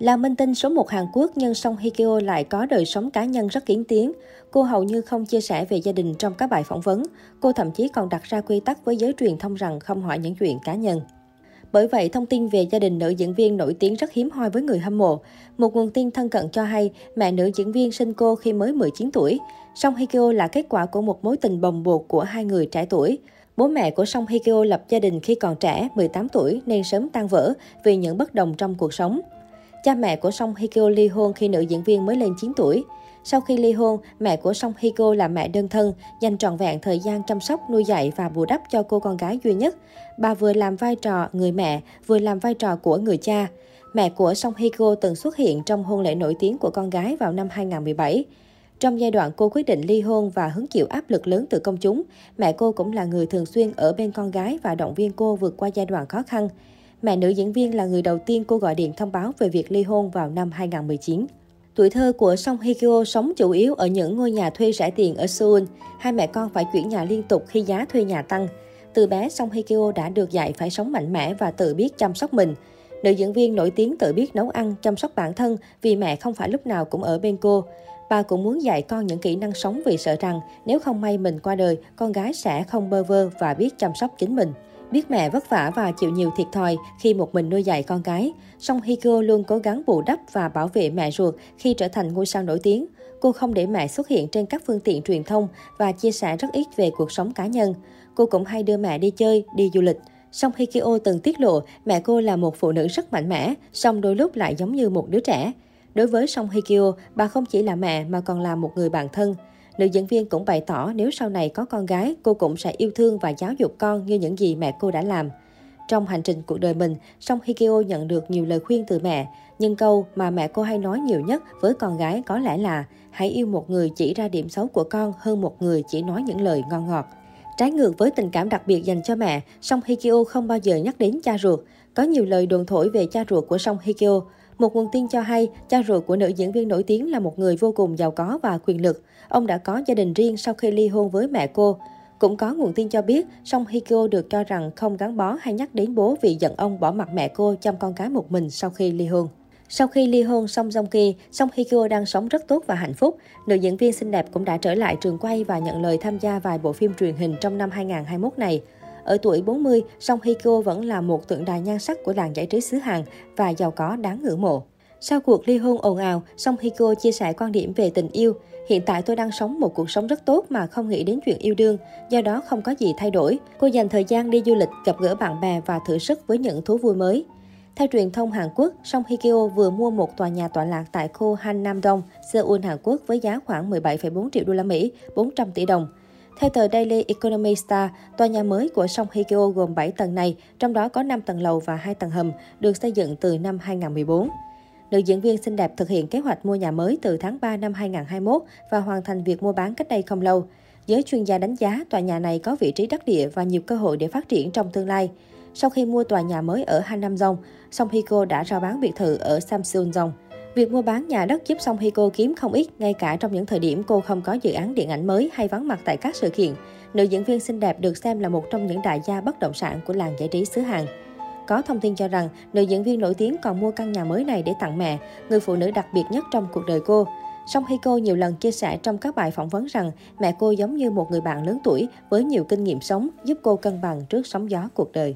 Là minh tinh số 1 Hàn Quốc, nhưng Song Hye Kyo lại có đời sống cá nhân rất kiến tiếng. Cô hầu như không chia sẻ về gia đình trong các bài phỏng vấn. Cô thậm chí còn đặt ra quy tắc với giới truyền thông rằng không hỏi những chuyện cá nhân. Bởi vậy, thông tin về gia đình nữ diễn viên nổi tiếng rất hiếm hoi với người hâm mộ. Một nguồn tin thân cận cho hay, mẹ nữ diễn viên sinh cô khi mới 19 tuổi. Song Hye Kyo là kết quả của một mối tình bồng bột của hai người trẻ tuổi. Bố mẹ của Song Hye Kyo lập gia đình khi còn trẻ, 18 tuổi, nên sớm tan vỡ vì những bất đồng trong cuộc sống. Cha mẹ của Song Hye Kyo ly hôn khi nữ diễn viên mới lên 9 tuổi. Sau khi ly hôn, mẹ của Song Hye Kyo là mẹ đơn thân, dành trọn vẹn thời gian chăm sóc, nuôi dạy và bù đắp cho cô con gái duy nhất. Bà vừa làm vai trò người mẹ, vừa làm vai trò của người cha. Mẹ của Song Hye Kyo từng xuất hiện trong hôn lễ nổi tiếng của con gái vào năm 2017. Trong giai đoạn cô quyết định ly hôn và hứng chịu áp lực lớn từ công chúng, mẹ cô cũng là người thường xuyên ở bên con gái và động viên cô vượt qua giai đoạn khó khăn. Mẹ nữ diễn viên là người đầu tiên cô gọi điện thông báo về việc ly hôn vào năm 2019. Tuổi thơ của Song Hye Kyo sống chủ yếu ở những ngôi nhà thuê rẻ tiền ở Seoul. Hai mẹ con phải chuyển nhà liên tục khi giá thuê nhà tăng. Từ bé, Song Hye Kyo đã được dạy phải sống mạnh mẽ và tự biết chăm sóc mình. Nữ diễn viên nổi tiếng tự biết nấu ăn, chăm sóc bản thân vì mẹ không phải lúc nào cũng ở bên cô. Bà cũng muốn dạy con những kỹ năng sống vì sợ rằng nếu không may mình qua đời, con gái sẽ không bơ vơ và biết chăm sóc chính mình. Biết mẹ vất vả và chịu nhiều thiệt thòi khi một mình nuôi dạy con cái, song Hiko luôn cố gắng bù đắp và bảo vệ mẹ ruột khi trở thành ngôi sao nổi tiếng. Cô không để mẹ xuất hiện trên các phương tiện truyền thông và chia sẻ rất ít về cuộc sống cá nhân. Cô cũng hay đưa mẹ đi chơi, đi du lịch. Song Hikyo từng tiết lộ mẹ cô là một phụ nữ rất mạnh mẽ, song đôi lúc lại giống như một đứa trẻ. Đối với Song Hikyo, bà không chỉ là mẹ mà còn là một người bạn thân. Nữ diễn viên cũng bày tỏ nếu sau này có con gái, cô cũng sẽ yêu thương và giáo dục con như những gì mẹ cô đã làm. Trong hành trình cuộc đời mình, Song Hye nhận được nhiều lời khuyên từ mẹ, nhưng câu mà mẹ cô hay nói nhiều nhất với con gái có lẽ là hãy yêu một người chỉ ra điểm xấu của con hơn một người chỉ nói những lời ngon ngọt. Trái ngược với tình cảm đặc biệt dành cho mẹ, Song Hye không bao giờ nhắc đến cha ruột. Có nhiều lời đồn thổi về cha ruột của Song Hye một nguồn tin cho hay, cha ruột của nữ diễn viên nổi tiếng là một người vô cùng giàu có và quyền lực. Ông đã có gia đình riêng sau khi ly hôn với mẹ cô. Cũng có nguồn tin cho biết, Song Hikyo được cho rằng không gắn bó hay nhắc đến bố vì giận ông bỏ mặt mẹ cô chăm con cái một mình sau khi ly hôn. Sau khi ly hôn, Song Joong Ki, Song Hye đang sống rất tốt và hạnh phúc. Nữ diễn viên xinh đẹp cũng đã trở lại trường quay và nhận lời tham gia vài bộ phim truyền hình trong năm 2021 này. Ở tuổi 40, Song Hye Kyo vẫn là một tượng đài nhan sắc của làng giải trí xứ Hàn và giàu có đáng ngưỡng mộ. Sau cuộc ly hôn ồn ào, Song Hye Kyo chia sẻ quan điểm về tình yêu. Hiện tại tôi đang sống một cuộc sống rất tốt mà không nghĩ đến chuyện yêu đương, do đó không có gì thay đổi. Cô dành thời gian đi du lịch, gặp gỡ bạn bè và thử sức với những thú vui mới. Theo truyền thông Hàn Quốc, Song Hye Kyo vừa mua một tòa nhà tọa lạc tại khu Han Nam Dong, Seoul, Hàn Quốc với giá khoảng 17,4 triệu đô la Mỹ, 400 tỷ đồng. Theo tờ Daily Economy Star, tòa nhà mới của Song Hikyo gồm 7 tầng này, trong đó có 5 tầng lầu và 2 tầng hầm, được xây dựng từ năm 2014. Nữ diễn viên xinh đẹp thực hiện kế hoạch mua nhà mới từ tháng 3 năm 2021 và hoàn thành việc mua bán cách đây không lâu. Giới chuyên gia đánh giá tòa nhà này có vị trí đắc địa và nhiều cơ hội để phát triển trong tương lai. Sau khi mua tòa nhà mới ở Hanam Dong, Song Hiko đã rao bán biệt thự ở Samsung Dong. Việc mua bán nhà đất giúp Song Hye Kyo kiếm không ít, ngay cả trong những thời điểm cô không có dự án điện ảnh mới hay vắng mặt tại các sự kiện. Nữ diễn viên xinh đẹp được xem là một trong những đại gia bất động sản của làng giải trí xứ Hàn. Có thông tin cho rằng, nữ diễn viên nổi tiếng còn mua căn nhà mới này để tặng mẹ, người phụ nữ đặc biệt nhất trong cuộc đời cô. Song Hye Kyo nhiều lần chia sẻ trong các bài phỏng vấn rằng mẹ cô giống như một người bạn lớn tuổi với nhiều kinh nghiệm sống, giúp cô cân bằng trước sóng gió cuộc đời.